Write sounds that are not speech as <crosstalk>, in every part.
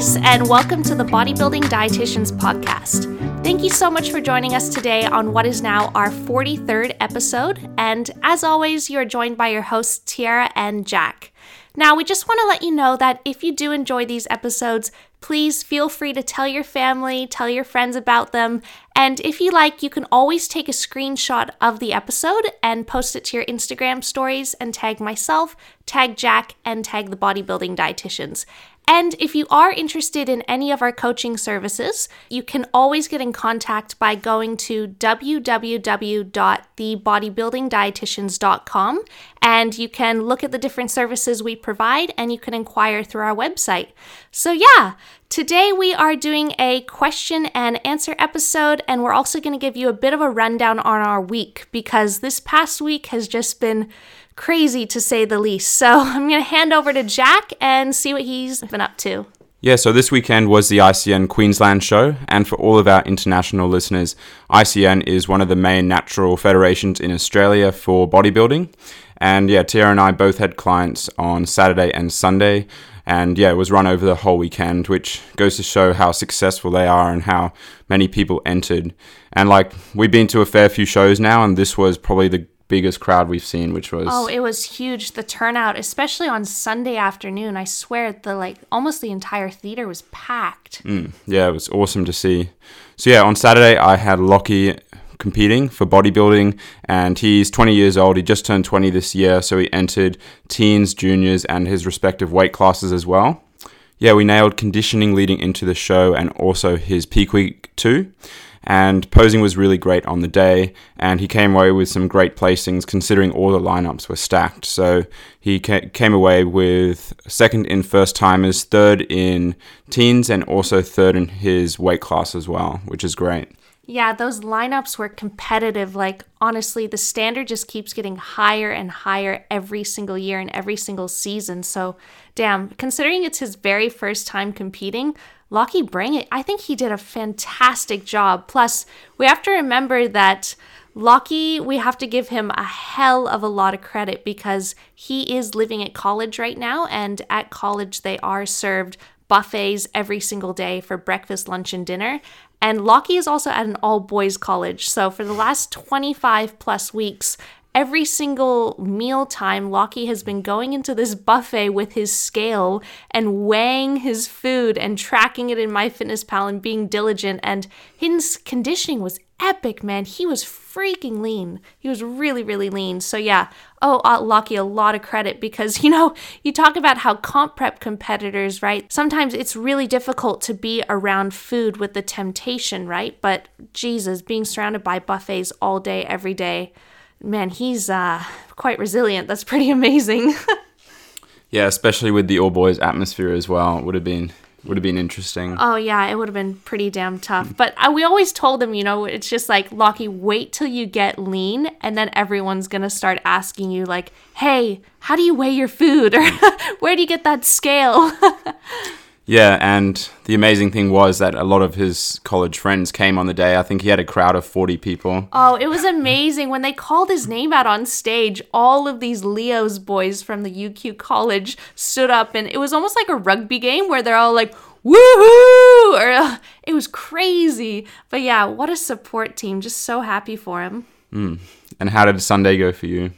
and welcome to the Bodybuilding Dietitians Podcast. Thank you so much for joining us today on what is now our 43rd episode. And as always, you're joined by your hosts, Tyarra and Jack. Now, we just want to let you know that if you do enjoy these episodes, please feel free to tell your family, tell your friends about them. And if you like, you can always take a screenshot of the episode and post it to your Instagram stories and tag myself, tag Jack, and tag the bodybuilding dietitians. And if you are interested in any of our coaching services, you can always get in contact by going to www.thebodybuildingdietitians.com and you can look at the different services we provide and you can inquire through our website. So, yeah, today we are doing a question and answer episode, and we're also going to give you a bit of a rundown on our week because this past week has just been crazy to say the least. So <laughs> I'm going to hand over to Jack and see what he's been up to. Yeah, so this weekend was the ICN Queensland show, and for all of our international listeners, ICN is one of the main natural federations in Australia for bodybuilding. And yeah, Tyarra and I both had clients on Saturday and Sunday, and yeah, it was run over the whole weekend, which goes to show how successful they are and how many people entered. And like, we've been to a fair few shows now, and this was probably the biggest crowd we've seen, which was oh, it was huge. The turnout, especially on Sunday afternoon, I swear the like almost the entire theater was packed. Mm, yeah, it was awesome to see. So yeah, on Saturday I had Lockie competing for bodybuilding and he's 20 years old he just turned 20 this year so he entered teens juniors and his respective weight classes as well yeah we nailed conditioning leading into the show and also his peak week too and posing was really great on the day and he came away with some great placings considering all the lineups were stacked so he ca- came away with second in first timers third in teens and also third in his weight class as well which is great yeah, those lineups were competitive. Like, honestly, the standard just keeps getting higher and higher every single year and every single season. So, damn, considering it's his very first time competing, Lockie Bring It, I think he did a fantastic job. Plus, we have to remember that Lockie, we have to give him a hell of a lot of credit because he is living at college right now. And at college, they are served buffets every single day for breakfast, lunch, and dinner. And Lockie is also at an all boys college. So for the last 25 plus weeks, every single meal time, Lockie has been going into this buffet with his scale and weighing his food and tracking it in MyFitnessPal and being diligent. And his conditioning was epic, man. He was freaking lean. He was really, really lean. So, yeah. Oh, uh, Lockie, a lot of credit because, <laughs> you know, you talk about how comp prep competitors, right? Sometimes it's really difficult to be around food with the temptation, right? But Jesus, being surrounded by buffets all day, every day, man, he's uh, quite resilient. That's pretty amazing. <laughs> yeah, especially with the all boys atmosphere as well. It would have been would have been interesting. Oh yeah, it would have been pretty damn tough. But uh, we always told them, you know, it's just like Lockie, wait till you get lean, and then everyone's gonna start asking you like, "Hey, how do you weigh your food?" <laughs> or "Where do you get that scale?" <laughs> Yeah, and the amazing thing was that a lot of his college friends came on the day. I think he had a crowd of 40 people. Oh, it was amazing. When they called his name out on stage, all of these Leo's boys from the UQ college stood up, and it was almost like a rugby game where they're all like, woohoo! Or, uh, it was crazy. But yeah, what a support team. Just so happy for him. Mm. And how did Sunday go for you?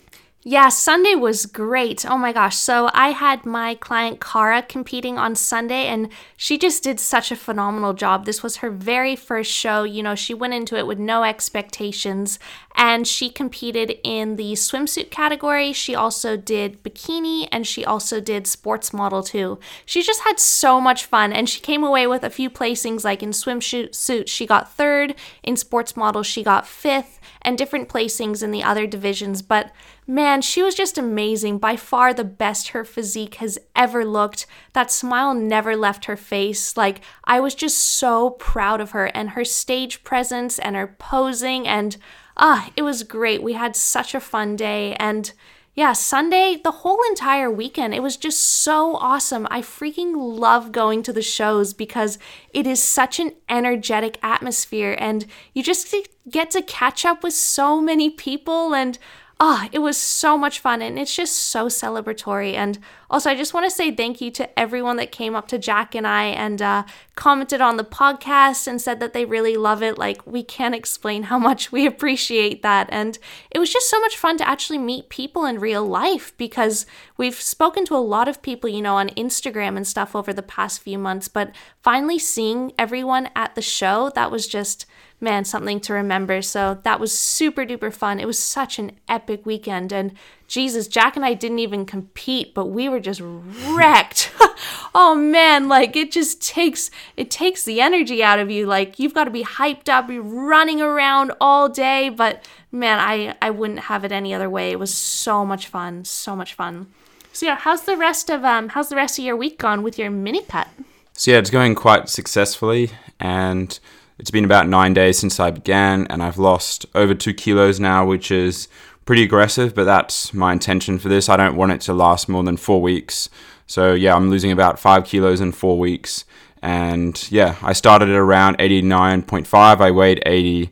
Yeah, Sunday was great. Oh my gosh. So I had my client Cara competing on Sunday, and she just did such a phenomenal job. This was her very first show. You know, she went into it with no expectations, and she competed in the swimsuit category. She also did bikini, and she also did sports model too. She just had so much fun, and she came away with a few placings like in swimsuit, suit she got third, in sports model, she got fifth, and different placings in the other divisions. But Man, she was just amazing. By far the best her physique has ever looked. That smile never left her face. Like, I was just so proud of her and her stage presence and her posing. And ah, it was great. We had such a fun day. And yeah, Sunday, the whole entire weekend, it was just so awesome. I freaking love going to the shows because it is such an energetic atmosphere and you just get to catch up with so many people and ah, oh, it was so much fun and it's just so celebratory. And also, I just want to say thank you to everyone that came up to Jack and I and uh, commented on the podcast and said that they really love it. Like, we can't explain how much we appreciate that. And it was just so much fun to actually meet people in real life because we've spoken to a lot of people, you know, on Instagram and stuff over the past few months. But finally seeing everyone at the show, that was just man, something to remember. So that was super duper fun. It was such an epic weekend. And Jesus, Jack and I didn't even compete, but we were just <laughs> wrecked. <laughs> oh man, like it just takes it takes the energy out of you. Like you've got to be hyped up, be running around all day, but man, I I wouldn't have it any other way. It was so much fun, so much fun. So yeah, how's the rest of um how's the rest of your week gone with your mini pet? So yeah, it's going quite successfully and it's been about nine days since I began, and I've lost over two kilos now, which is pretty aggressive, but that's my intention for this. I don't want it to last more than four weeks. So, yeah, I'm losing about five kilos in four weeks. And yeah, I started at around 89.5. I weighed 80.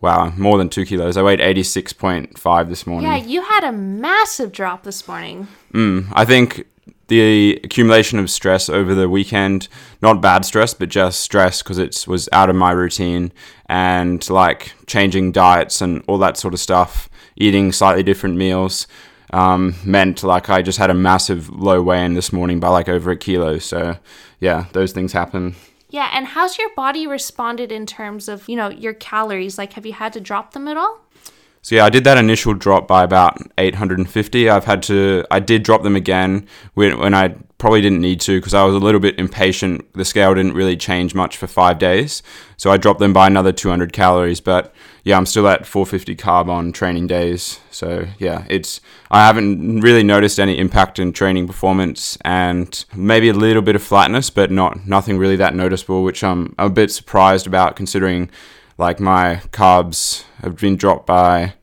Wow, more than two kilos. I weighed 86.5 this morning. Yeah, you had a massive drop this morning. Mm, I think the accumulation of stress over the weekend not bad stress but just stress because it was out of my routine and like changing diets and all that sort of stuff eating slightly different meals um, meant like i just had a massive low weigh-in this morning by like over a kilo. So yeah those things happen. Yeah and how's your body responded in terms of you know your calories? Like have you had to drop them at all so yeah, I did that initial drop by about 850. I've had to, I did drop them again when, when I probably didn't need to because I was a little bit impatient. The scale didn't really change much for five days. So I dropped them by another 200 calories. But yeah, I'm still at 450 carb on training days. So yeah, it's, I haven't really noticed any impact in training performance and maybe a little bit of flatness, but not, nothing really that noticeable, which I'm, I'm a bit surprised about considering like my carbs have been dropped by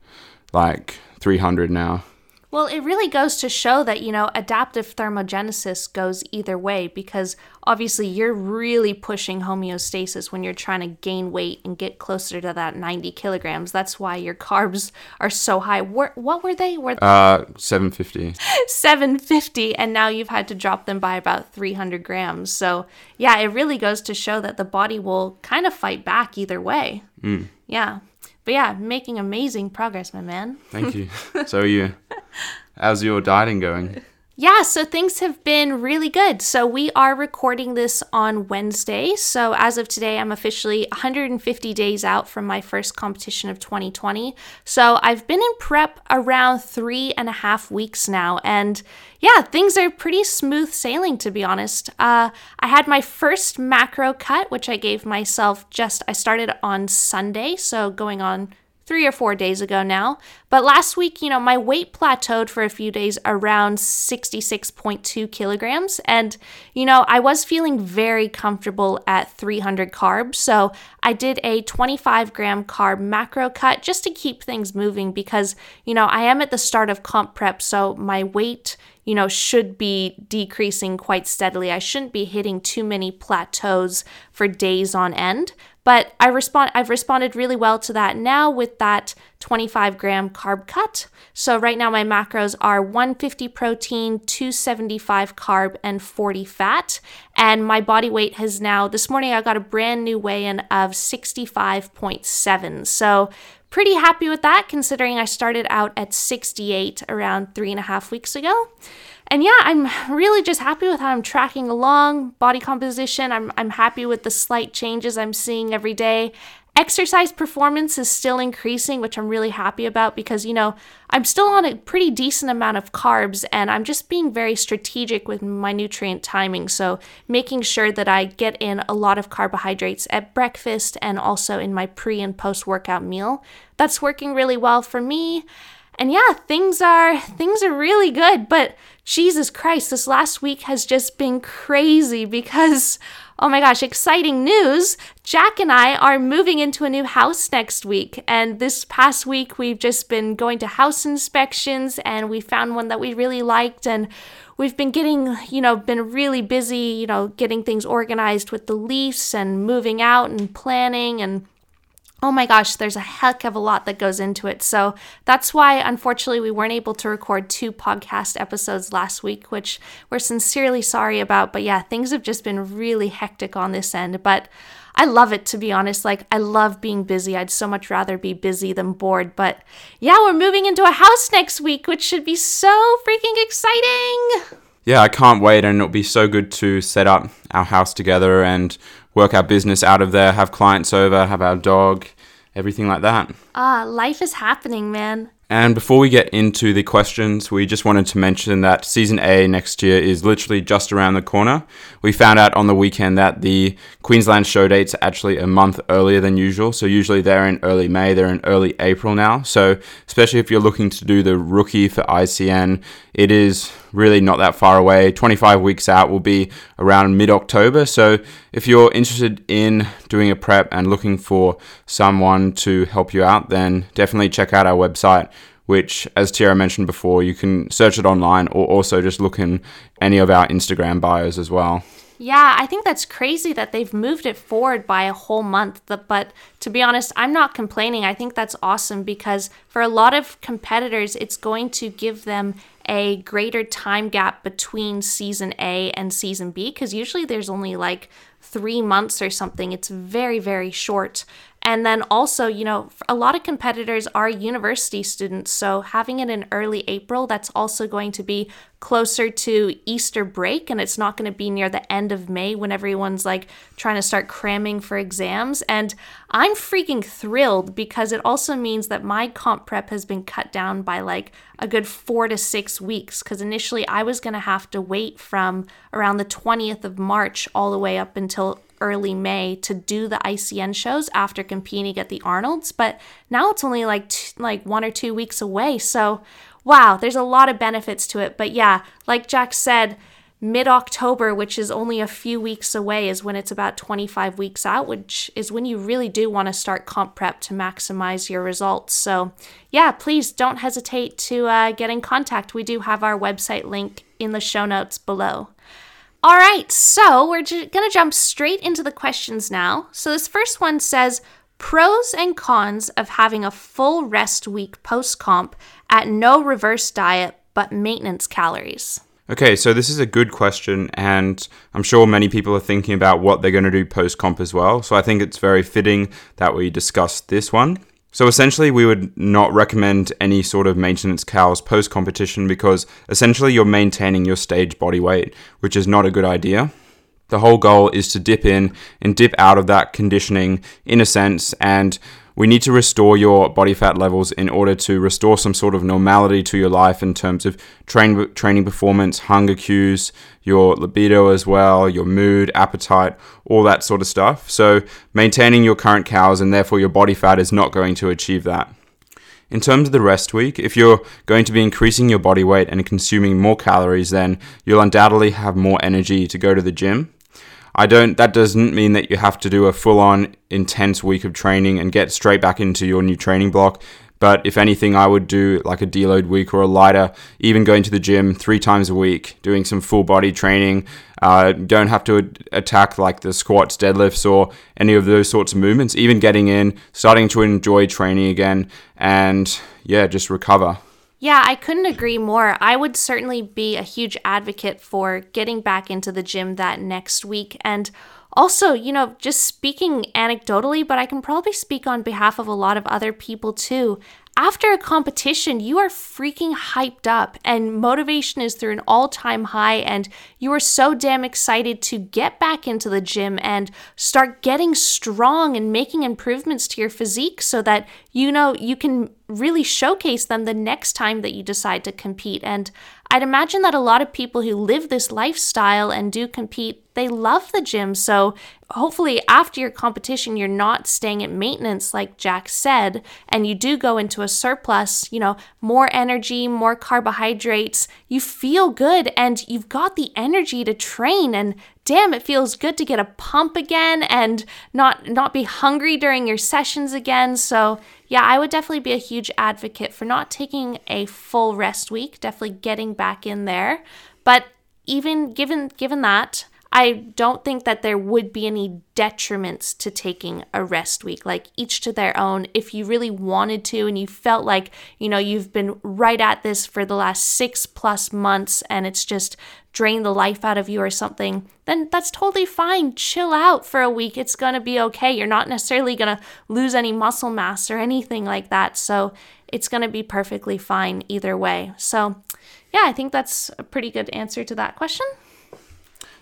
like 300 now. Well, it really goes to show that, you know, adaptive thermogenesis goes either way because obviously you're really pushing homeostasis when you're trying to gain weight and get closer to that 90 kilograms. That's why your carbs are so high. What, what were they? Were uh 750. <laughs> 750 and now you've had to drop them by about 300 grams. So, yeah, it really goes to show that the body will kind of fight back either way. Mm. Yeah. But yeah, making amazing progress, my man. Thank you. <laughs> so are you. How's your dieting going? Yeah, so things have been really good. So we are recording this on Wednesday. So as of today, I'm officially 150 days out from my first competition of 2020. So I've been in prep around three and a half weeks now. And yeah, things are pretty smooth sailing, to be honest. Uh, I had my first macro cut, which I gave myself just, I started on Sunday. So going on three or four days ago now. But last week, you know, my weight plateaued for a few days around 66.2 kilograms. And, you know, I was feeling very comfortable at 300 carbs. So I did a 25 gram carb macro cut just to keep things moving because, you know, I am at the start of comp prep. So my weight, you know, should be decreasing quite steadily. I shouldn't be hitting too many plateaus for days on end. But I respond I've responded really well to that now with that 25 gram carb cut. So right now my macros are 150 protein, 275 carb, and 40 fat. And my body weight has now this morning I got a brand new weigh-in of 65.7. So pretty happy with that considering I started out at 68 around three and a half weeks ago. And yeah, I'm really just happy with how I'm tracking along. Body composition, I'm, I'm happy with the slight changes I'm seeing every day. Exercise performance is still increasing, which I'm really happy about because, you know, I'm still on a pretty decent amount of carbs and I'm just being very strategic with my nutrient timing. So, making sure that I get in a lot of carbohydrates at breakfast and also in my pre and post workout meal. That's working really well for me. And yeah, things are things are really good, but Jesus Christ, this last week has just been crazy because oh my gosh, exciting news. Jack and I are moving into a new house next week. And this past week, we've just been going to house inspections and we found one that we really liked. And we've been getting, you know, been really busy, you know, getting things organized with the lease and moving out and planning and oh my gosh, there's a heck of a lot that goes into it. So that's why, unfortunately, we weren't able to record two podcast episodes last week, which we're sincerely sorry about. But yeah, things have just been really hectic on this end. But I love it, to be honest. Like, I love being busy. I'd so much rather be busy than bored. But yeah, we're moving into a house next week, which should be so freaking exciting. Yeah, I can't wait, and it'll be so good to set up our house together and work our business out of there, have clients over, have our dog, everything like that. Ah, life is happening, man. And before we get into the questions, we just wanted to mention that season A next year is literally just around the corner. We found out on the weekend that the Queensland show dates are actually a month earlier than usual. So usually they're in early May, they're in early April now. So especially if you're looking to do the rookie for ICN, it is really not that far away. 25 weeks out will be around mid October. So if you're interested in doing a prep and looking for someone to help you out, then definitely check out our website. Which, as Tyarra mentioned before, you can search it online or also just look in any of our Instagram bios as well. Yeah, I think that's crazy that they've moved it forward by a whole month. But to be honest, I'm not complaining. I think that's awesome because for a lot of competitors, it's going to give them a greater time gap between season A and season B because usually there's only like three months or something. It's very, very short. And then also, you know, a lot of competitors are university students. So having it in early April, that's also going to be closer to Easter break. And it's not going to be near the end of May when everyone's like trying to start cramming for exams. And I'm freaking thrilled because it also means that my comp prep has been cut down by like a good four to six weeks. Because initially I was going to have to wait from around the 20th of March all the way up until early May to do the ICN shows after competing at the Arnold's, but now it's only like t- like one or two weeks away. So, wow, there's a lot of benefits to it. But yeah, like Jack said, mid October, which is only a few weeks away, is when it's about 25 weeks out, which is when you really do want to start comp prep to maximize your results. So, yeah, please don't hesitate to uh, get in contact. We do have our website link in the show notes below. All right, so we're j- going to jump straight into the questions now. So this first one says pros and cons of having a full rest week post comp at no reverse diet but maintenance calories. Okay, so this is a good question, and I'm sure many people are thinking about what they're going to do post comp as well. So I think it's very fitting that we discuss this one. So essentially, we would not recommend any sort of maintenance cows post competition because essentially you're maintaining your stage body weight, which is not a good idea. The whole goal is to dip in and dip out of that conditioning in a sense and we need to restore your body fat levels in order to restore some sort of normality to your life in terms of train, training performance, hunger cues, your libido as well, your mood, appetite, all that sort of stuff. So, maintaining your current calories and therefore your body fat is not going to achieve that. In terms of the rest week, if you're going to be increasing your body weight and consuming more calories, then you'll undoubtedly have more energy to go to the gym. I don't, that doesn't mean that you have to do a full on intense week of training and get straight back into your new training block. But if anything, I would do like a deload week or a lighter, even going to the gym three times a week, doing some full body training. Uh, don't have to attack like the squats, deadlifts, or any of those sorts of movements. Even getting in, starting to enjoy training again, and yeah, just recover. Yeah, I couldn't agree more. I would certainly be a huge advocate for getting back into the gym that next week. And also, you know, just speaking anecdotally, but I can probably speak on behalf of a lot of other people too after a competition, you are freaking hyped up and motivation is through an all time high, and you are so damn excited to get back into the gym and start getting strong and making improvements to your physique so that you know you can really showcase them the next time that you decide to compete. And I'd imagine that a lot of people who live this lifestyle and do compete they love the gym. So hopefully, after your competition, you're not staying at maintenance, like Jack said, and you do go into a surplus, you know, more energy, more carbohydrates. You feel good and you've got the energy to train. And damn, it feels good to get a pump again and not, not be hungry during your sessions again. So, yeah, I would definitely be a huge advocate for not taking a full rest week, definitely getting back in there. But even given given that, I don't think that there would be any detriments to taking a rest week, like each to their own. If you really wanted to and you felt like, you know, you've been right at this for the last six plus months and it's just drained the life out of you or something, then that's totally fine. Chill out for a week. It's going to be okay. You're not necessarily going to lose any muscle mass or anything like that. So it's going to be perfectly fine either way. So, yeah, I think that's a pretty good answer to that question.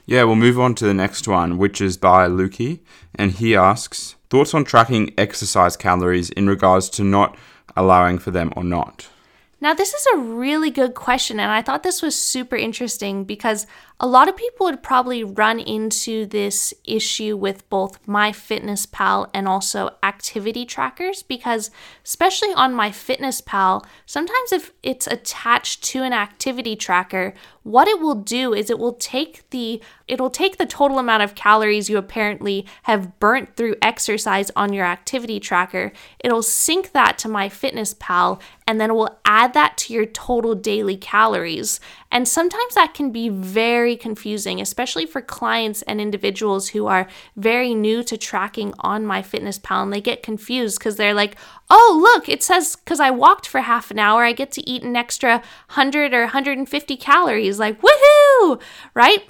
Yeah, we'll move on to the next one, which is by Lukey, and he asks thoughts on tracking exercise calories in regards to not allowing for them or not. Now, this is a really good question, and I thought this was super interesting because a lot of people would probably run into this issue with both MyFitnessPal and also activity trackers because, especially on MyFitnessPal, sometimes if it's attached to an activity tracker, what it will do is it will take the it'll take the total amount of calories you apparently have burnt through exercise on your activity tracker. It'll sync that to MyFitnessPal and then it will add that to your total daily calories. And sometimes that can be very confusing, especially for clients and individuals who are very new to tracking on MyFitnessPal and they get confused because they're like, oh, look, it says because I walked for half an hour, I get to eat an extra 100 or 150 calories. Like, woohoo! Right?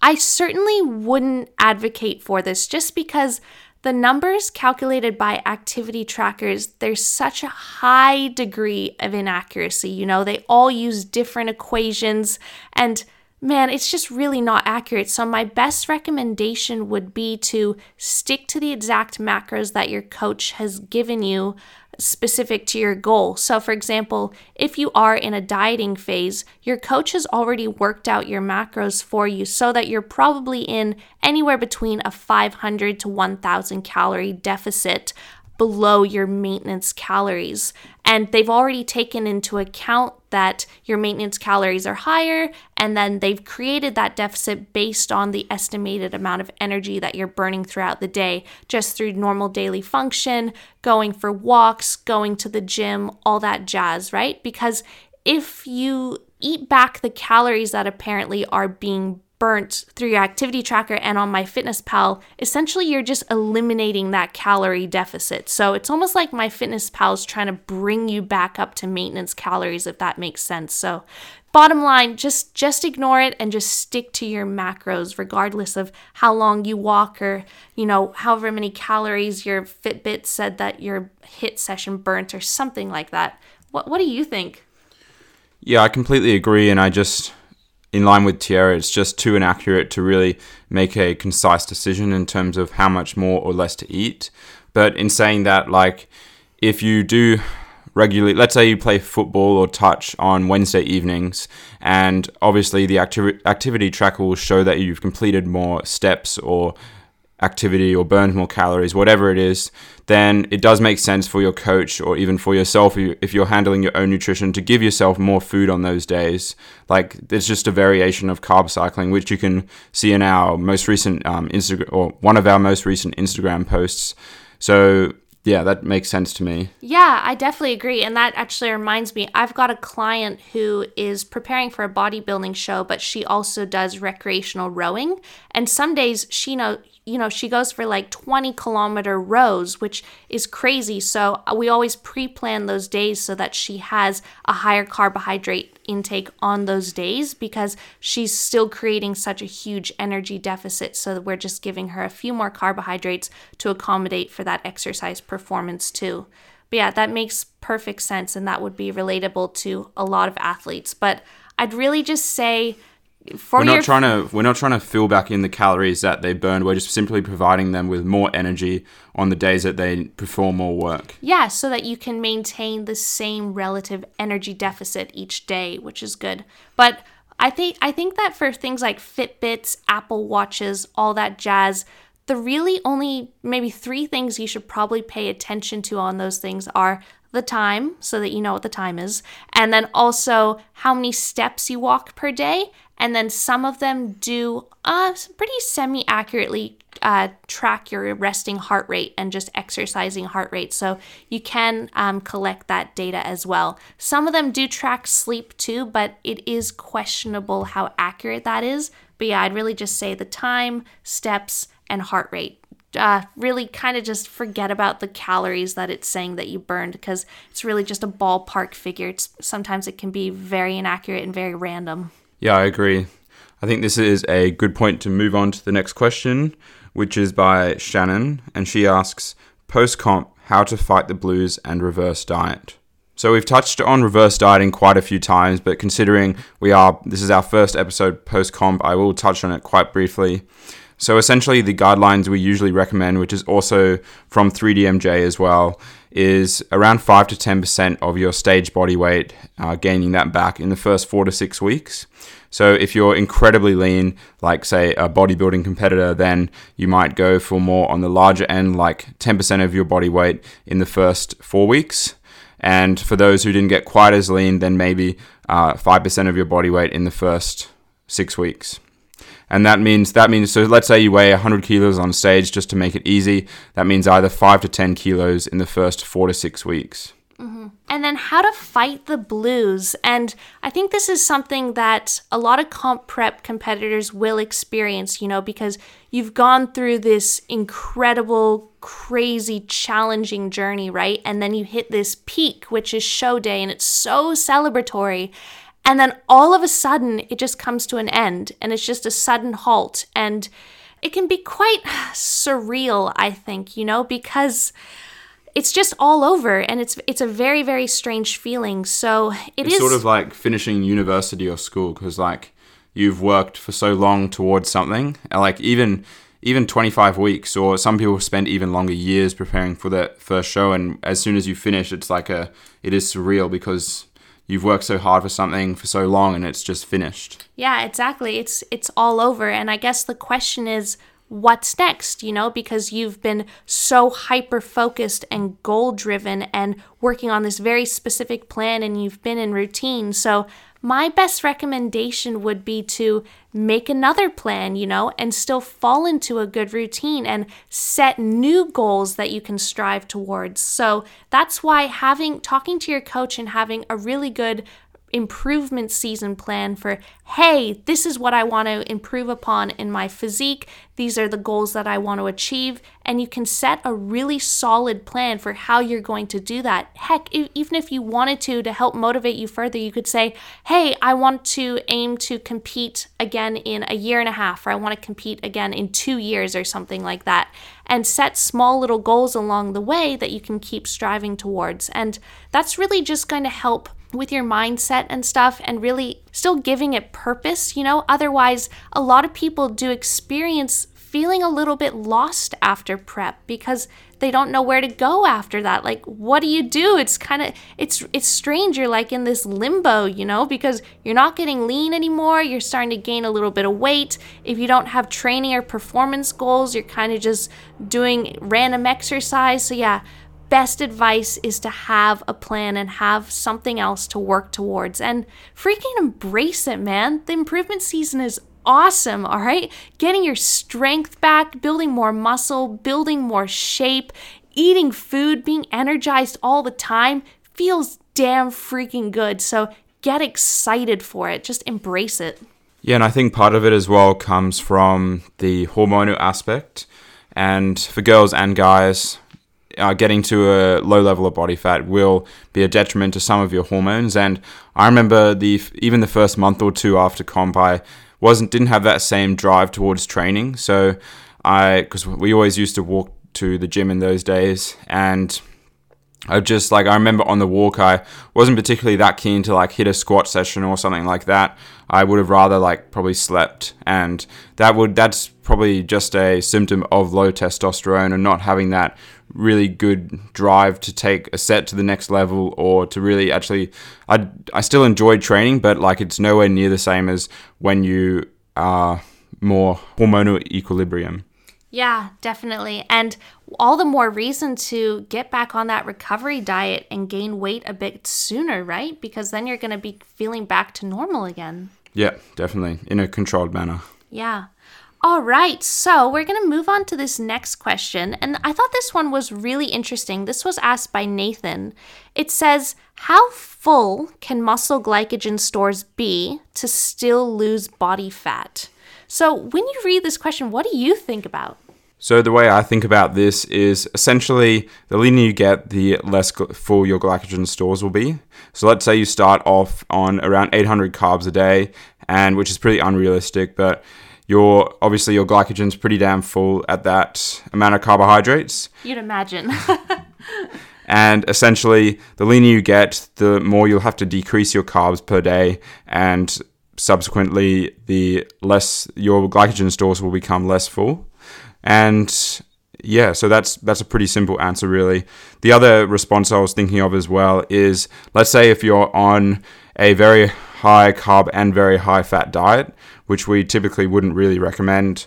I certainly wouldn't advocate for this just because the numbers calculated by activity trackers, there's such a high degree of inaccuracy. You know, they all use different equations, and man, it's just really not accurate. So, my best recommendation would be to stick to the exact macros that your coach has given you specific to your goal. So, for example, if you are in a dieting phase, your coach has already worked out your macros for you so that you're probably in anywhere between a 500 to 1000 calorie deficit below your maintenance calories. And they've already taken into account that your maintenance calories are higher, and then they've created that deficit based on the estimated amount of energy that you're burning throughout the day, just through normal daily function, going for walks, going to the gym, all that jazz, right? Because if you eat back the calories that apparently are being burnt through your activity tracker and on MyFitnessPal, essentially you're just eliminating that calorie deficit. So it's almost like MyFitnessPal is trying to bring you back up to maintenance calories, if that makes sense. So bottom line, just just ignore it and just stick to your macros, regardless of how long you walk or you know however many calories your Fitbit said that your HIIT session burnt or something like that. What what do you think? Yeah, I completely agree, and I just in line with Tyarra, it's just too inaccurate to really make a concise decision in terms of how much more or less to eat. But in saying that, like, if you do regularly, let's say you play football or touch on Wednesday evenings, and obviously the acti- activity tracker will show that you've completed more steps or activity or burned more calories, whatever it is, then it does make sense for your coach or even for yourself if you're handling your own nutrition to give yourself more food on those days. Like there's just a variation of carb cycling, which you can see in our most recent um, Instagram or one of our most recent Instagram posts. So yeah, that makes sense to me. Yeah, I definitely agree. And that actually reminds me, I've got a client who is preparing for a bodybuilding show, but she also does recreational rowing. And some days she know you know, she goes for like 20 kilometer rows, which is crazy. So uh, we always pre plan those days so that she has a higher carbohydrate intake on those days because she's still creating such a huge energy deficit. So we're just giving her a few more carbohydrates to accommodate for that exercise performance too. But yeah, that makes perfect sense and that would be relatable to a lot of athletes. But I'd really just say, we're not trying to we're not trying to fill back in the calories that they burned. We're just simply providing them with more energy on the days that they perform more work. Yeah, so that you can maintain the same relative energy deficit each day, which is good. But I think I think that for things like Fitbits, Apple Watches, all that jazz, the really only maybe three things you should probably pay attention to on those things are the time so that you know what the time is, and then also how many steps you walk per day. And then some of them do uh, pretty semi accurately uh, track your resting heart rate and just exercising heart rate. So you can um, collect that data as well. Some of them do track sleep too, but it is questionable how accurate that is. But yeah, I'd really just say the time, steps, and heart rate uh, really kind of just forget about the calories that it's saying that you burned because it's really just a ballpark figure. It's, sometimes it can be very inaccurate and very random. Yeah, I agree. I think this is a good point to move on to the next question, which is by Shannon, and she asks post comp, how to fight the blues and reverse diet. So we've touched on reverse dieting quite a few times, but considering we are this is our first episode post comp, I will touch on it quite briefly. So essentially, the guidelines we usually recommend, which is also from 3DMJ as well, is around 5 to 10% of your stage body weight, uh, gaining that back in the first four to six weeks. So if you're incredibly lean, like say a bodybuilding competitor, then you might go for more on the larger end, like 10% of your body weight in the first four weeks. And for those who didn't get quite as lean, then maybe uh, 5% of your body weight in the first six weeks and that means that means so let's say you weigh 100 kilos on stage just to make it easy. That means either 5 to 10 kilos in the first 4 to 6 weeks. Mm-hmm. and then how to fight the blues. And i think this is something that a lot of comp prep competitors will experience you know because you've gone through this incredible crazy challenging journey right? And then you hit this peak which is show day and it's so celebratory and then all of a sudden, it just comes to an end and it's just a sudden halt. And it can be quite <sighs> surreal, I think, you know, because it's just all over and it's it's a very very strange feeling so it it's is sort of like finishing university or school because like you've worked for so long towards something like even even 25 weeks or some people spend even longer years preparing for that first show and as soon as you finish it's like a it is surreal because you've worked so hard for something for so long and it's just finished. Yeah, exactly. It's it's all over and I guess the question is what's next, you know, because you've been so hyper focused and goal driven and working on this very specific plan and you've been in routine. So my best recommendation would be to make another plan, you know, and still fall into a good routine and set new goals that you can strive towards. So that's why having talking to your coach and having a really good improvement season plan for, hey, this is what I want to improve upon in my physique. These are the goals that I want to achieve. And you can set a really solid plan for how you're going to do that. Heck, even if you wanted to, to help motivate you further, you could say, hey, I want to aim to compete again in a year and a half, or I want to compete again in two years, or something like that. And set small little goals along the way that you can keep striving towards. And that's really just going to help with your mindset and stuff and really still giving it purpose, you know? Otherwise, a lot of people do experience feeling a little bit lost after prep because they don't know where to go after that. Like what do you do? It's kind of it's it's strange you're like in this limbo, you know, because you're not getting lean anymore, you're starting to gain a little bit of weight. If you don't have training or performance goals, you're kind of just doing random exercise. So yeah, best advice is to have a plan and have something else to work towards and freaking embrace it, man. The improvement season is awesome, all right? Getting your strength back, building more muscle, building more shape, eating food, being energized all the time feels damn freaking good. So get excited for it, just embrace it. Yeah, and I think part of it as well comes from the hormonal aspect. And for girls and guys, uh, getting to a low level of body fat will be a detriment to some of your hormones. And I remember the even the first month or two after comp, I wasn't didn't have that same drive towards training. So I because we always used to walk to the gym in those days, and I just like I remember on the walk I wasn't particularly that keen to like hit a squat session or something like that. I would have rather like probably slept and that would that's probably just a symptom of low testosterone and not having that really good drive to take a set to the next level or to really actually I I still enjoy training but like it's nowhere near the same as when you are more hormonal equilibrium. Yeah, definitely. And all the more reason to get back on that recovery diet and gain weight a bit sooner, right? Because then you're going to be feeling back to normal again. Yeah, definitely. In a controlled manner. Yeah. All right, so we're going to move on to this next question. And I thought this one was really interesting. This was asked by Nathan. It says, How full can muscle glycogen stores be to still lose body fat? So when you read this question, what do you think about? So the way I think about this is essentially the leaner you get, the less full your glycogen stores will be. So let's say you start off on around 800 carbs a day, and which is pretty unrealistic, but your obviously your glycogen's pretty damn full at that amount of carbohydrates. You'd imagine. <laughs> and essentially, the leaner you get, the more you'll have to decrease your carbs per day, and subsequently, the less your glycogen stores will become less full. And yeah, so that's that's a pretty simple answer, really. The other response I was thinking of as well is, let's say if you're on a very high carb and very high fat diet, which we typically wouldn't really recommend,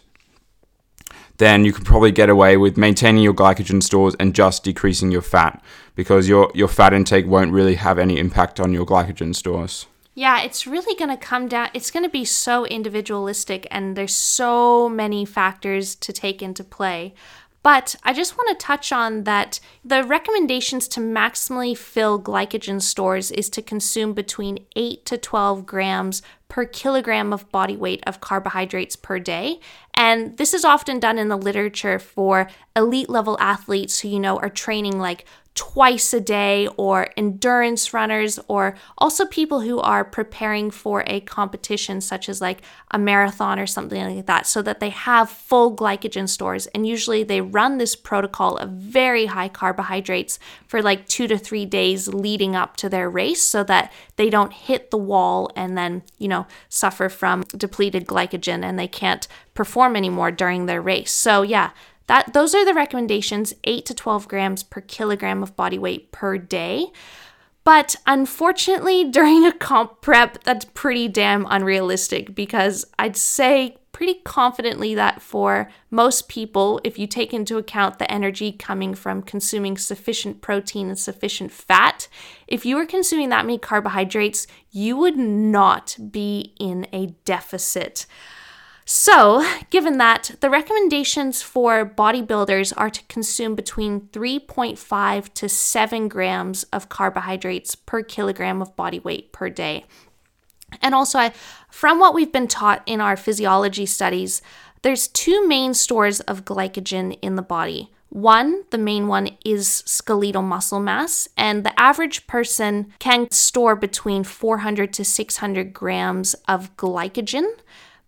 then you could probably get away with maintaining your glycogen stores and just decreasing your fat because your, your fat intake won't really have any impact on your glycogen stores. Yeah, it's really going to come down, it's going to be so individualistic, and there's so many factors to take into play. But I just want to touch on that the recommendations to maximally fill glycogen stores is to consume between 8 to 12 grams per kilogram of body weight of carbohydrates per day. And this is often done in the literature for elite level athletes who, you know, are training like twice a day, or endurance runners, or also people who are preparing for a competition, such as like a marathon or something like that, so that they have full glycogen stores. And usually they run this protocol of very high carbohydrates for like two to three days leading up to their race so that they don't hit the wall and then, you know, suffer from depleted glycogen and they can't perform anymore during their race. So, yeah that those are the recommendations 8 to 12 grams per kilogram of body weight per day. But unfortunately, <laughs> during a comp prep, that's pretty damn unrealistic because I'd say pretty confidently that for most people, if you take into account the energy coming from consuming sufficient protein and sufficient fat, if you were consuming that many carbohydrates, you would not be in a deficit. So, given that, the recommendations for bodybuilders are to consume between 3.5 to 7 grams of carbohydrates per kilogram of body weight per day. And also, I, from what we've been taught in our physiology studies, there's two main stores of glycogen in the body. One, the main one, is skeletal muscle mass, and the average person can store between 400 to 600 grams of glycogen.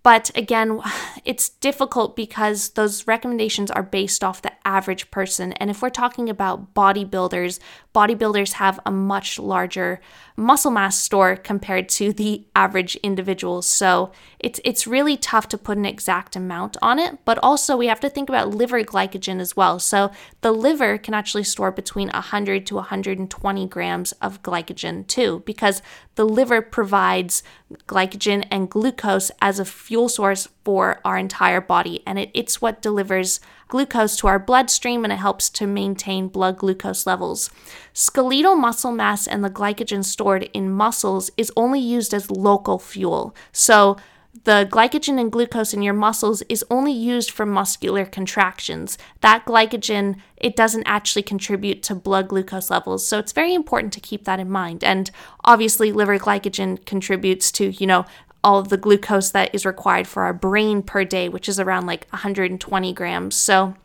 But again, <sighs> it's difficult because those recommendations are based off the average person. And if we're talking about bodybuilders, bodybuilders have a much larger muscle mass store compared to the average individual. So it's it's really tough to put an exact amount on it, but also we have to think about liver glycogen as well. So the liver can actually store between 100 to 120 grams of glycogen too because the liver provides glycogen and glucose as a fuel source for our entire body and it, it's what delivers glucose to our bloodstream and it helps to maintain blood glucose levels. Skeletal muscle mass and the glycogen stored in muscles is only used as local fuel. So, the glycogen and glucose in your muscles is only used for muscular contractions. That glycogen, it doesn't actually contribute to blood glucose levels. So it's very important to keep that in mind. And obviously, liver glycogen contributes to, you know, all of the glucose that is required for our brain per day, which is around like 120 grams. So,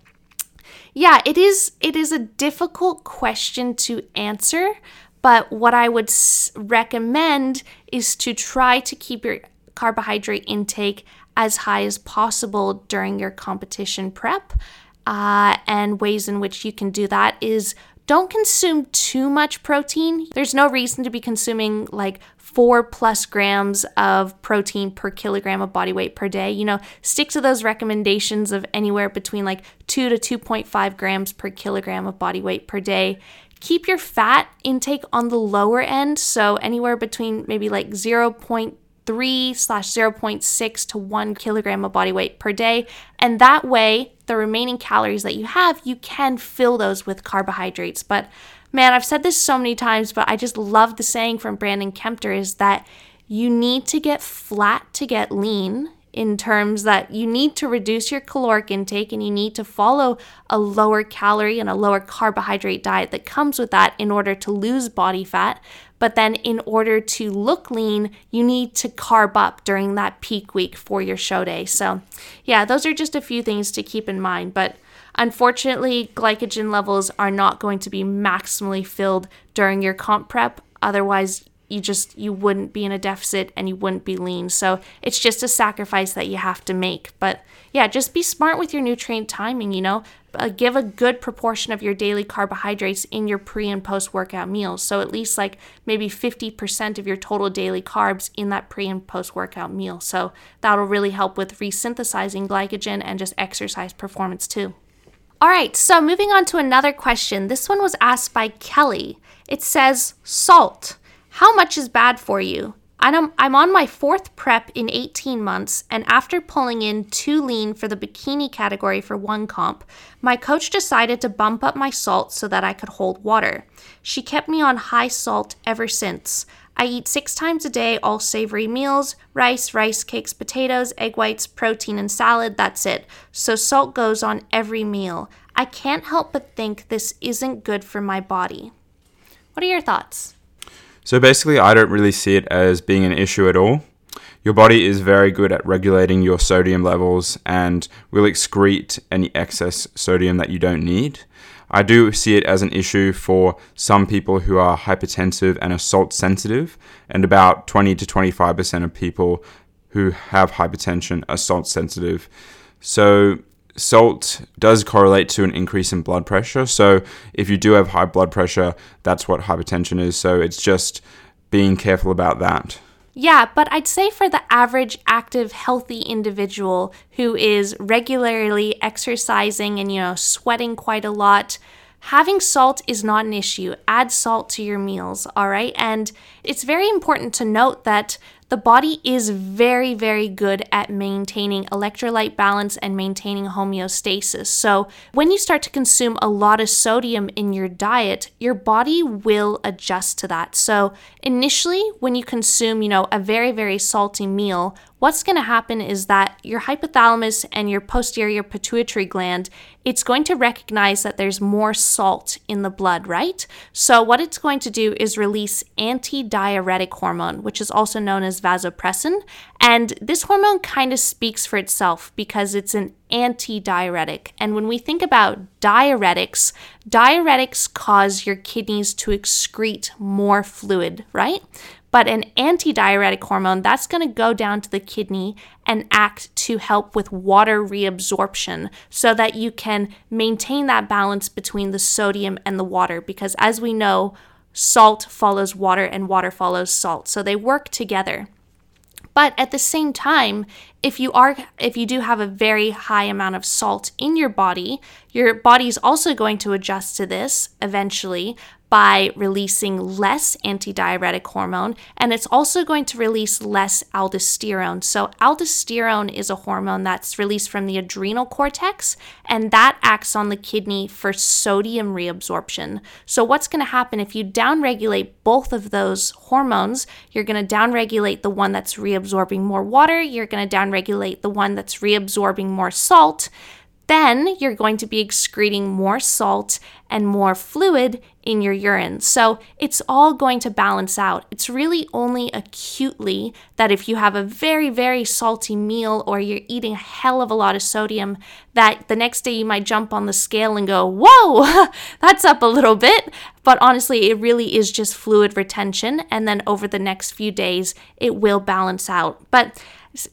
yeah, it is it is a difficult question to answer, but what I would s- recommend is to try to keep your carbohydrate intake as high as possible during your competition prep. Uh, and ways in which you can do that is don't consume too much protein. There's no reason to be consuming like four plus grams of protein per kilogram of body weight per day. You know, stick to those recommendations of anywhere between like two to 2.5 grams per kilogram of body weight per day. Keep your fat intake on the lower end, so anywhere between maybe like 0.2 3 slash 0.6 to 1 kilogram of body weight per day. And that way, the remaining calories that you have, you can fill those with carbohydrates. But man, I've said this so many times, but I just love the saying from Brandon Kempter is that you need to get flat to get lean in terms that you need to reduce your caloric intake and you need to follow a lower calorie and a lower carbohydrate diet that comes with that in order to lose body fat. But then, in order to look lean, you need to carb up during that peak week for your show day. So, yeah, those are just a few things to keep in mind. But unfortunately, glycogen levels are not going to be maximally filled during your comp prep. Otherwise, you just you wouldn't be in a deficit and you wouldn't be lean. So it's just a sacrifice that you have to make. But yeah, just be smart with your nutrient timing, you know. Uh, give a good proportion of your daily carbohydrates in your pre and post workout meals. So at least like maybe 50% of your total daily carbs in that pre and post workout meal. So that'll really help with resynthesizing glycogen and just exercise performance too. All right, so moving on to another question. This one was asked by Kelly. It says, salt. How much is bad for you? I'm, I'm on my fourth prep in 18 months, and after pulling in too lean for the bikini category for one comp, my coach decided to bump up my salt so that I could hold water. She kept me on high salt ever since. I eat six times a day, all savory meals rice, rice cakes, potatoes, egg whites, protein, and salad. That's it. So salt goes on every meal. I can't help but think this isn't good for my body. What are your thoughts? So basically, I don't really see it as being an issue at all. Your body is very good at regulating your sodium levels and will excrete any excess sodium that you don't need. I do see it as an issue for some people who are hypertensive and are salt sensitive, and about 20 to 25% of people who have hypertension are salt sensitive. So salt does correlate to an increase in blood pressure. So if you do have high blood pressure, that's what hypertension is. So it's just being careful about that. Yeah, but I'd say for the average active, healthy individual who is regularly exercising and, you know, sweating quite a lot, having salt is not an issue. Add salt to your meals, all right? And it's very important to note that the body is very, very good at maintaining electrolyte balance and maintaining homeostasis. So, when you start to consume a lot of sodium in your diet, your body will adjust to that. So, initially, when you consume, you know, a very, very salty meal, what's going to happen is that your hypothalamus and your posterior pituitary gland it's going to recognize that there's more salt in the blood right? So what it's going to do is release antidiuretic hormone which is also known as vasopressin. And this hormone kind of speaks for itself because it's an antidiuretic. And when we think about diuretics diuretics cause your kidneys to excrete more fluid right but an antidiuretic hormone, that's going to go down to the kidney and act to help with water reabsorption so that you can maintain that balance between the sodium and the water. Because as we know, salt follows water and water follows salt. So they work together. But at the same time, if you are if you do have a very high amount of salt in your body, your body is also going to adjust to this eventually by releasing less antidiuretic hormone, and it's also going to release less aldosterone. So, aldosterone is a hormone that's released from the adrenal cortex, and that acts on the kidney for sodium reabsorption. So, what's going to happen if you downregulate both of those hormones? You're going to downregulate the one that's reabsorbing more water, you're going to downregulate the one that's reabsorbing more salt then you're going to be excreting more salt and more fluid in your urine. So it's all going to balance out. It's really only acutely that if you have a very, very salty meal or you're eating a hell of a lot of sodium, that the next day you might jump on the scale and go, whoa, <laughs> that's up a little bit. But honestly, it really is just fluid retention. And then over the next few days, it will balance out. But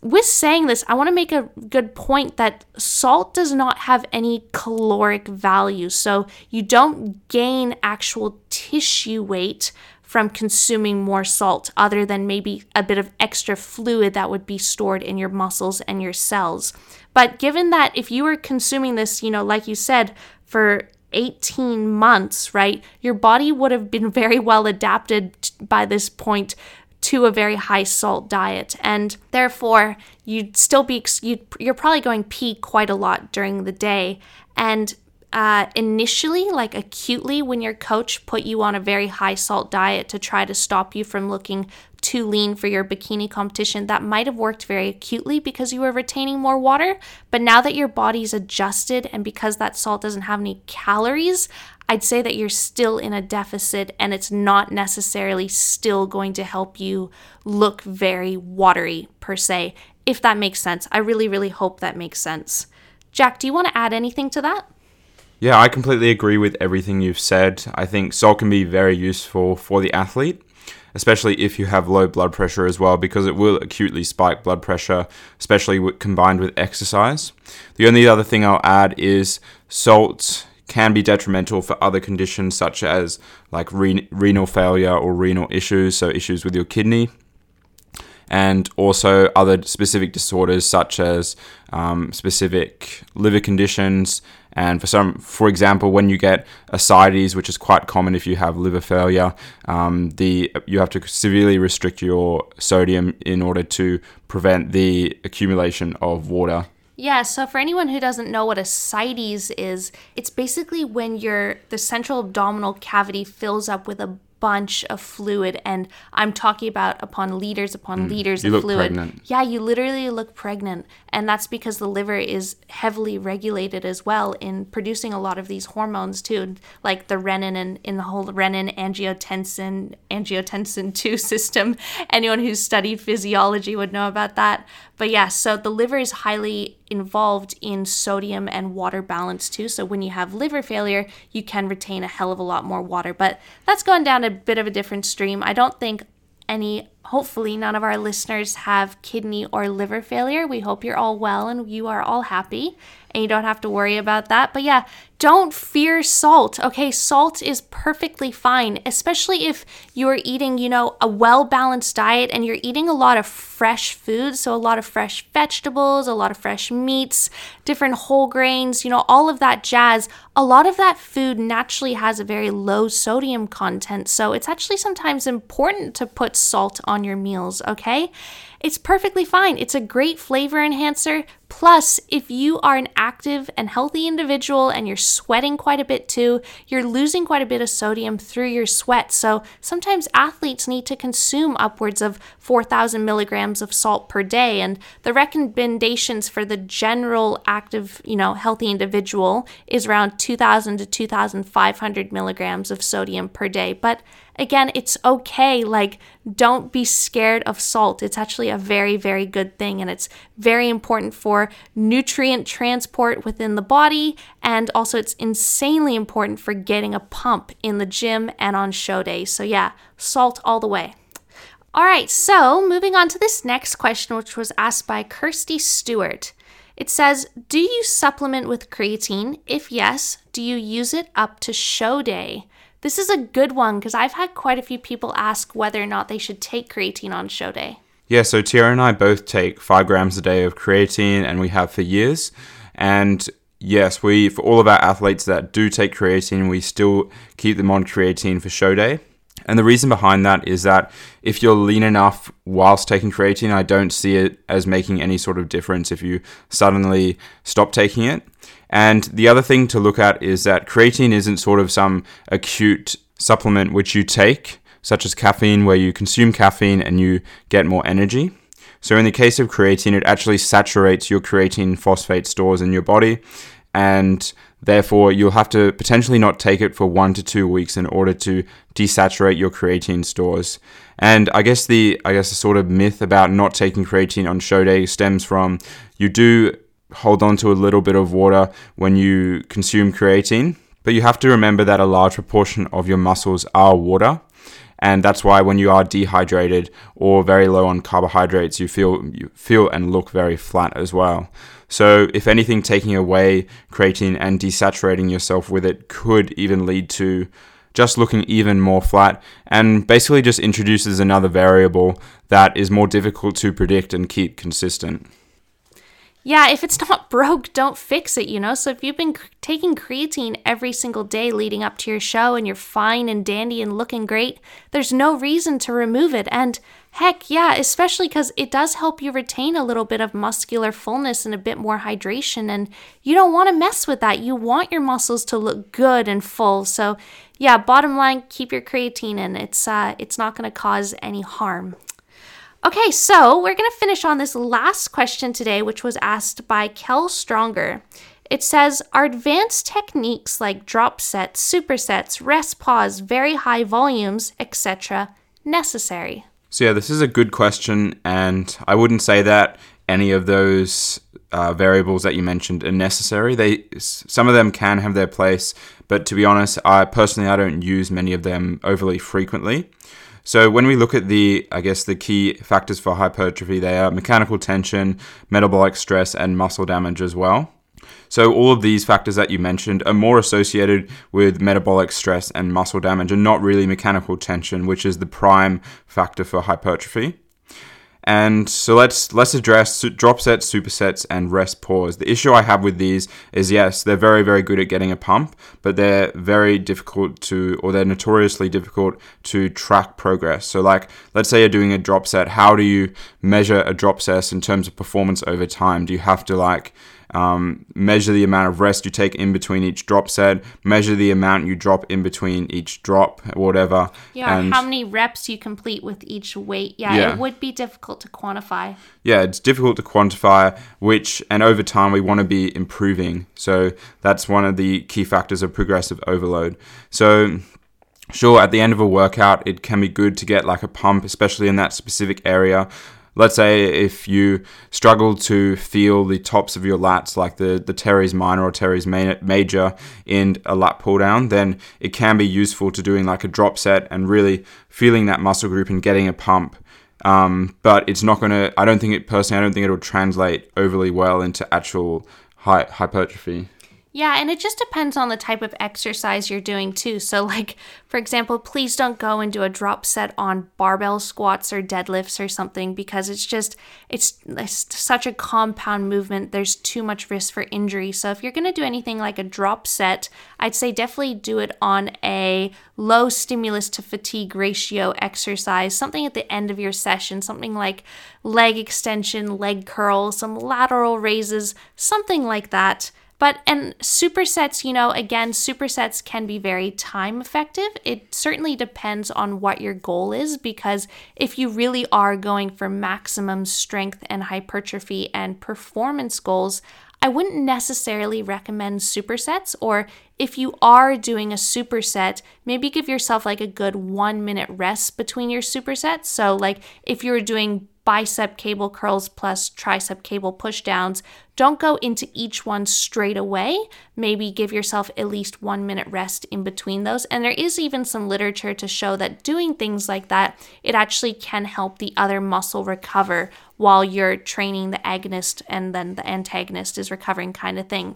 with saying this, I want to make a good point that salt does not have any caloric value. So you don't gain actual tissue weight from consuming more salt, other than maybe a bit of extra fluid that would be stored in your muscles and your cells. But given that if you were consuming this, you know, like you said, for 18 months, right, your body would have been <laughs> very well adapted by this point to a very high salt diet. And therefore, you'd still be, you'd, you're probably going pee quite a lot during the day. And uh, initially, like acutely, when your coach put you on a very high salt diet to try to stop you from looking too lean for your bikini competition, that might have worked very acutely because you were retaining more water. But now that your body's adjusted and because that salt doesn't have any calories, I'd say that you're still in a deficit and it's not necessarily still going to help you look very watery per se, if that makes sense. I really, really hope that makes sense. Jack, do you want to add anything to that? Yeah, I completely agree with everything you've said. I think salt can be very useful for the athlete, especially if you have low blood pressure as well, because it will acutely spike blood pressure, especially combined with exercise. The only other thing I'll add is salt can be detrimental for other conditions such as like re- renal failure or renal issues, so issues with your kidney and also other specific disorders such as um, specific liver conditions. And for some, for example, when you get ascites, which is quite common if you have liver failure, um, the you have to severely restrict your sodium in order to prevent the accumulation of water. Yeah, so for anyone who doesn't know what ascites is, it's basically when your the central abdominal cavity fills up with a bunch of fluid and i'm talking about upon liters upon mm, liters of fluid. pregnant. yeah you literally look pregnant and that's because the liver is heavily regulated as well in producing a lot of these hormones too like the renin and in the whole renin angiotensin angiotensin <laughs> 2 system. Anyone who's studied physiology would know about that. But yeah so the liver is highly involved in sodium and water balance too. So when you have liver failure, you can retain a hell of a lot more water. But that's going down a bit of a different stream. I don't think any, hopefully, none of our listeners have kidney or liver failure. We hope you're all well and you are all happy and you don't have to worry about that. But yeah, don't fear salt. Okay, salt is perfectly fine, especially if you're eating, you know, a well balanced diet and you're eating a lot of fresh foods. So, a lot of fresh vegetables, a lot of fresh meats, different whole grains, you know, all of that jazz. A lot of that food naturally has a very low sodium content. So, it's actually sometimes important to put salt on your meals, okay? It's perfectly fine. It's a great flavor enhancer. Plus, if you are an active and healthy individual and you're sweating quite a bit too, you're losing quite a bit of sodium through your sweat. So sometimes athletes need to consume upwards of 4,000 milligrams of salt per day. And the recommendations for the general active, you know, healthy individual is around 2,000 to 2,500 milligrams of sodium per day. But again, it's okay. Like, don't be scared of salt. It's actually a very, very good thing, and it's very important for nutrient transport within the body. And also, it's insanely important for getting a pump in the gym and on show days. So, yeah, salt all the way. All right, so moving on to this next question, which was asked by Kirsty Stewart. It says, Do you supplement with creatine? If yes, do you use it up to show day? This is a good one because I've had quite a few people ask whether or not they should take creatine on show day. Yeah, so Tyarra and I both take five grams a day of creatine, and we have for years. And yes, we for all of our athletes that do take creatine, we still keep them on creatine for show day. And the reason behind that is that if you're lean enough whilst taking creatine, I don't see it as making any sort of difference if you suddenly stop taking it. And the other thing to look at is that creatine isn't sort of some acute supplement which you take, such as caffeine, where you consume caffeine and you get more energy. So, in the case of creatine, it actually saturates your creatine phosphate stores in your body, and therefore you'll have to potentially not take it for one to two weeks in order to desaturate your creatine stores. And I guess the I guess the sort of myth about not taking creatine on show day stems from you do hold on to a little bit of water when you consume creatine. But you have to remember that a large proportion of your muscles are water. And that's why when you are dehydrated or very low on carbohydrates, you feel you feel and look very flat as well. So if anything, taking away creatine and desaturating yourself with it could even lead to just looking even more flat and basically just introduces another variable that is more difficult to predict and keep consistent yeah, if it's <laughs> not broke, don't fix it, you know? So if you've been taking creatine every single day leading up to your show and you're fine and dandy and looking great, there's no reason to remove it. And Heck yeah, especially because it does help you retain a little bit of muscular fullness and a bit more hydration. And you don't want to mess with that. You want your muscles to look good and full. So, yeah, bottom line, keep your creatine in. It's, uh, it's not going to cause any harm. Okay, so we're going to finish on this last question today, which was asked by Kel Stronger. It says, Are advanced techniques like drop sets, supersets, rest pause, very high volumes, etc., necessary? So, yeah, this is a good question, and I wouldn't say that any of those uh, variables that you mentioned are necessary. They some of them can have their place, but to be honest, I personally I don't use many of them overly frequently. So when we look at the, I guess the key factors for hypertrophy, they are mechanical tension, metabolic stress, and muscle damage as well. So all of these factors that you mentioned are more associated with metabolic stress and muscle damage and not really mechanical tension, which is the prime factor for hypertrophy. And so let's let's address drop sets, supersets, and rest pause. The issue I have with these is yes, they're very very good at getting a pump, but they're very difficult to, or they're notoriously difficult to track progress. So like, let's say you're doing a drop set, how do you measure a drop set in terms of performance over time? Do you have to like um, measure the amount of rest you take in between each drop set, measure the amount you drop in between each drop, whatever. Yeah, and how many reps you complete with each weight. Yeah, yeah, it would be difficult to quantify. Yeah, it's difficult to quantify, which, and over time, we want to be improving. So that's one of the key factors of progressive overload. So sure at the end of a workout it can be good to get like a pump especially in that specific area let's say if you struggle to feel the tops of your lats, like the, the teres minor or teres major in a lat pull down, then it can be useful to doing like a drop set and really feeling that muscle group and getting a pump. Um, but it's not going to, I don't think it personally, I don't think it'll translate overly well into actual hypertrophy. Yeah, and it just depends on the type of exercise you're doing too. So, like, for example, please don't go and do a drop set on barbell squats or deadlifts or something because it's just, it's, it's such a compound movement. There's too much risk for injury. So, if you're going to do anything like a drop set, I'd say definitely do it on a low stimulus to fatigue ratio exercise, something at the end of your session, something like leg extension, leg curl, some lateral raises, something like that but and supersets, you know, again, supersets can be very time effective. It certainly depends on what your goal is because if you really are going for maximum strength and hypertrophy and performance goals, I wouldn't necessarily recommend supersets or if you are doing a superset, maybe give yourself like a good 1 minute rest between your supersets. So like if you're doing bicep cable curls plus tricep cable pushdowns. Don't go into each one straight away. Maybe give yourself at least one minute rest in between those. And there is even some literature to show that doing things like that, it actually can help the other muscle recover while you're training the agonist and then the antagonist is recovering, kind of thing.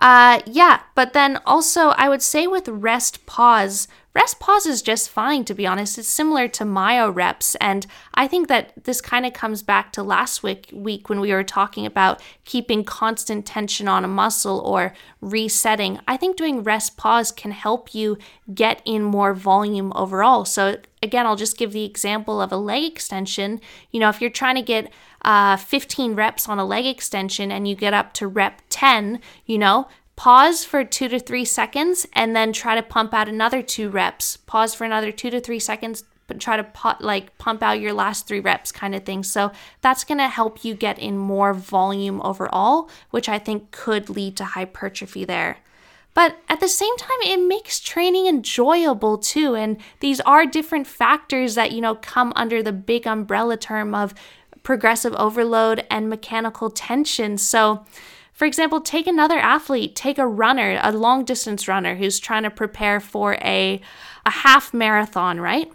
Uh, yeah, but then also I would say with rest pause, Rest pause is just fine, to be honest. It's similar to myo reps. And I think that this kind of comes back to last week, week when we were talking about keeping constant tension on a muscle or resetting. I think doing rest pause can help you get in more volume overall. So, again, I'll just give the example of a leg extension. You know, if you're trying to get uh, 15 reps on a leg extension and you get up to rep 10, you know, Pause for two to three seconds and then try to pump out another two reps. Pause for another two to three seconds, but try to like pump out your last three reps kind of thing. So that's going to help you get in more volume overall, which I think could lead to hypertrophy there. But at the same time, it makes training enjoyable too. And these are different factors that, you know, come under the big umbrella term of progressive overload and mechanical tension. So, for example, take another athlete, take a runner, a long distance runner who's trying to prepare for a, a half marathon, right?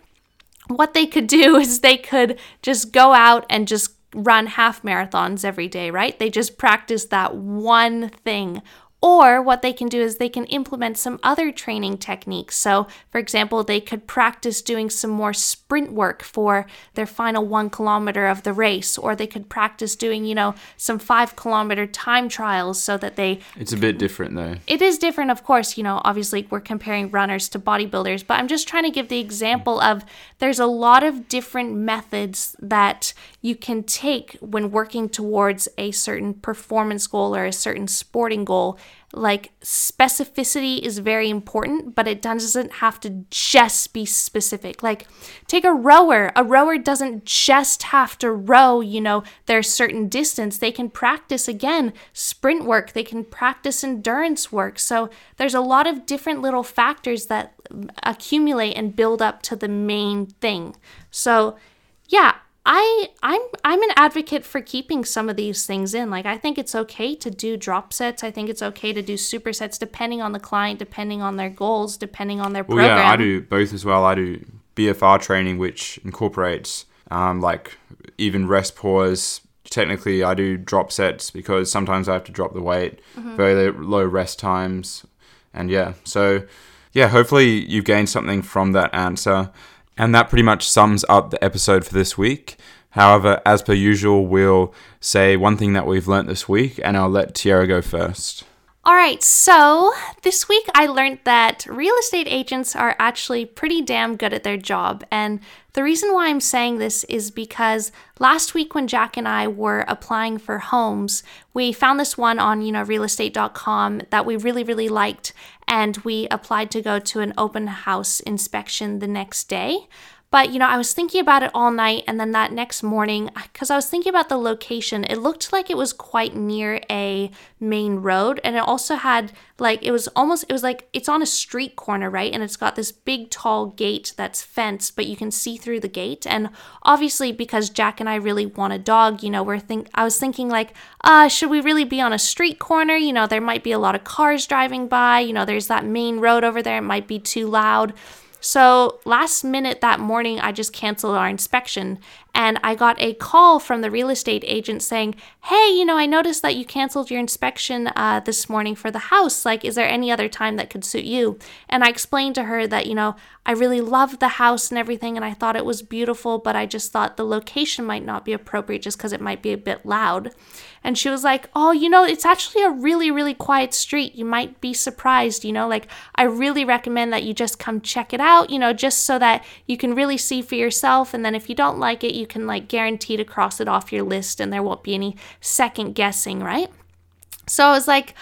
What they could do <laughs> is they could just go out and just run half marathons every day, right? They just practice that one thing Or what they can do is they can implement some other training techniques. So, for example, they could practice doing some more sprint work for their final one kilometer of the race, or they could practice doing, you know, some five kilometer time trials so that they. It's a bit different though. It is different, of course. You know, obviously we're comparing runners to bodybuilders, but I'm just trying to give the example of there's a lot of different methods that you can take when working towards a certain performance goal or a certain sporting goal like specificity is very important, but it doesn't have to just be specific. Like take a rower. A rower doesn't just have to row, you know, their certain distance. They can practice again sprint work, they can practice endurance work. So there's a lot of different little factors that accumulate and build up to the main thing. So yeah, I I'm I'm an advocate for keeping some of these things in. Like I think it's okay to do drop sets. I think it's okay to do supersets depending on the client, depending on their goals, depending on their Well, program. yeah, I do both as well. I do BFR training, which incorporates um, like even rest pause. Technically, I do drop sets because sometimes I have to drop the weight, very low rest times, and yeah. So, yeah, hopefully you've gained something from that answer. And that pretty much sums up the episode for this week. However, as per usual, we'll say one thing that we've learnt this week, and I'll let Tyarra go first. All right, so this week I learned that real estate agents are actually pretty damn good at their job. And the reason why I'm saying this is because last week when Jack and I were applying for homes, we found this one on, you know, realestate.com that we really, really liked. And we applied to go to an open house inspection the next day. But, you know, I was thinking about it all night. And then that next morning, because I was thinking about the location, it looked like it was quite near a main road. And it also had, like, it was almost, it was like, it's on a street corner, right? And it's got this big, tall gate that's fenced, but you can see through the gate. And obviously, because Jack and I really want a dog, you know, we're think, I was thinking, like, uh, should we really be on a street corner? You know, there might be a lot of cars driving by. You know, there's that main road over there. It might be too loud. So, last minute that morning, I just canceled our inspection and I got a call from the real estate agent saying, Hey, you know, I noticed that you canceled your inspection uh, this morning for the house. Like, is there any other time that could suit you? And I explained to her that, you know, I really loved the house and everything and I thought it was beautiful, but I just thought the location might not be appropriate just because it might be a bit loud. And she was like, Oh, you know, it's actually a really, really quiet street. You might be surprised, you know, like I really recommend that you just come check it out, you know, just so that you can really see for yourself. And then if you don't like it, you can like guarantee to cross it off your list and there won't be any second guessing, right? So I was like,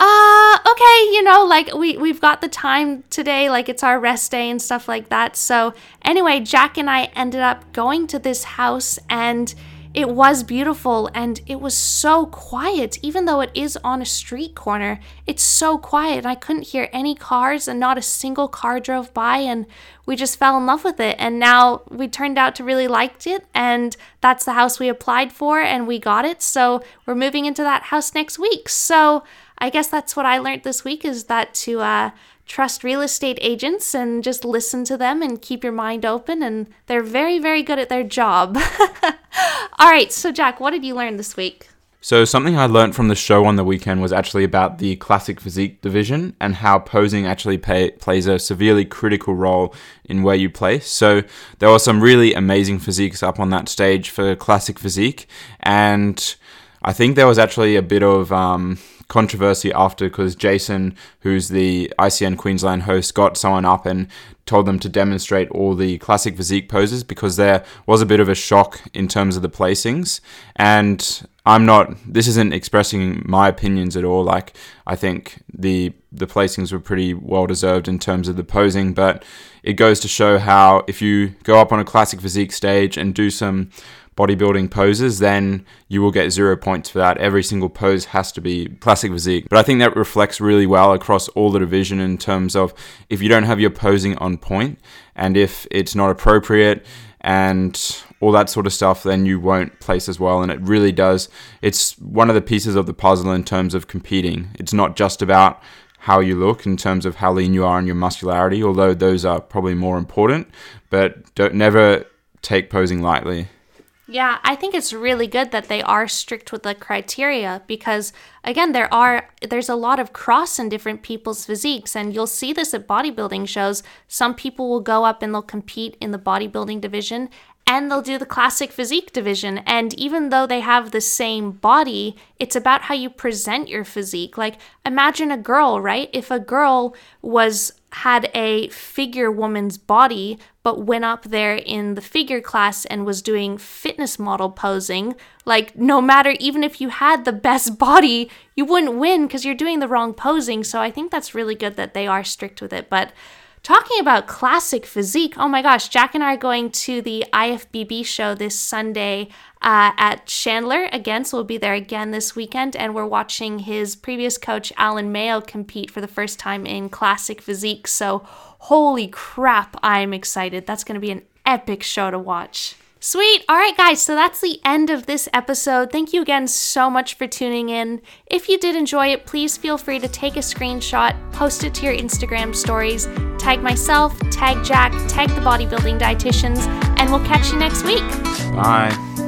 uh okay you know like we we've got the time today like it's our rest day and stuff like that so anyway jack and i ended up going to this house and it was beautiful and it was so quiet even though it is on a street corner it's so quiet. And i couldn't hear any cars and not a single car drove by and we just fell in love with it. And now we turned out to really liked it and that's the house we applied for and we got it. So we're moving into that house next week. So I guess that's what I learned this week is that to uh, trust real estate agents and just listen to them and keep your mind open. And they're very, very good at their job. <laughs> All right. So, Jack, what did you learn this week? So, something I learned from the show on the weekend was actually about the classic physique division and how posing actually pay, plays a severely critical role in where you place. So, there were some really amazing physiques up on that stage for classic physique, and I think there was actually a bit of um, controversy after because Jason, who's the ICN Queensland host, got someone up and told them to demonstrate all the classic physique poses because there was a bit of a shock in terms of the placings. And I'm not. This isn't expressing my opinions at all. Like I think the the placings were pretty well deserved in terms of the posing, but it goes to show how if you go up on a classic physique stage and do some bodybuilding poses, then you will get zero points for that. Every single pose has to be classic physique. But I think that reflects really well across all the division in terms of if you don't have your posing on point and if it's not appropriate and all that sort of stuff, then you won't place as well. And it really does. It's one of the pieces of the puzzle in terms of competing. It's not just about how you look in terms of how lean you are and your muscularity, although those are probably more important. But don't never take posing lightly. Yeah, I think it's really good that they are strict with the criteria because again, there are there's a lot of cross in different people's physiques and you'll see this at bodybuilding shows. Some people will go up and they'll compete in the bodybuilding division and they'll do the classic physique division. And even though they have the same body, it's about how you present your physique. Like imagine a girl, right? If a girl was had a figure woman's body but went up there in the figure class and was doing fitness model posing. Like no matter even if you had the best <laughs> body you wouldn't win because you're doing the wrong posing. So i think that's really good that they are strict with it. But Talking about classic physique, oh my gosh, Jack and I are going to the IFBB show this Sunday uh, at Chandler again, so we'll be there again this weekend, and we're watching his previous coach, Alan Mayo, compete for the first time in classic physique. So, holy crap, I'm excited. That's going to be an epic show to watch. Sweet. All right, guys. So that's the end of this episode. Thank you again so much for tuning in. If you did enjoy it, please feel free to take a screenshot, post it to your Instagram stories, tag myself, tag Jack, tag the bodybuilding dietitians, and we'll catch you next week. Bye.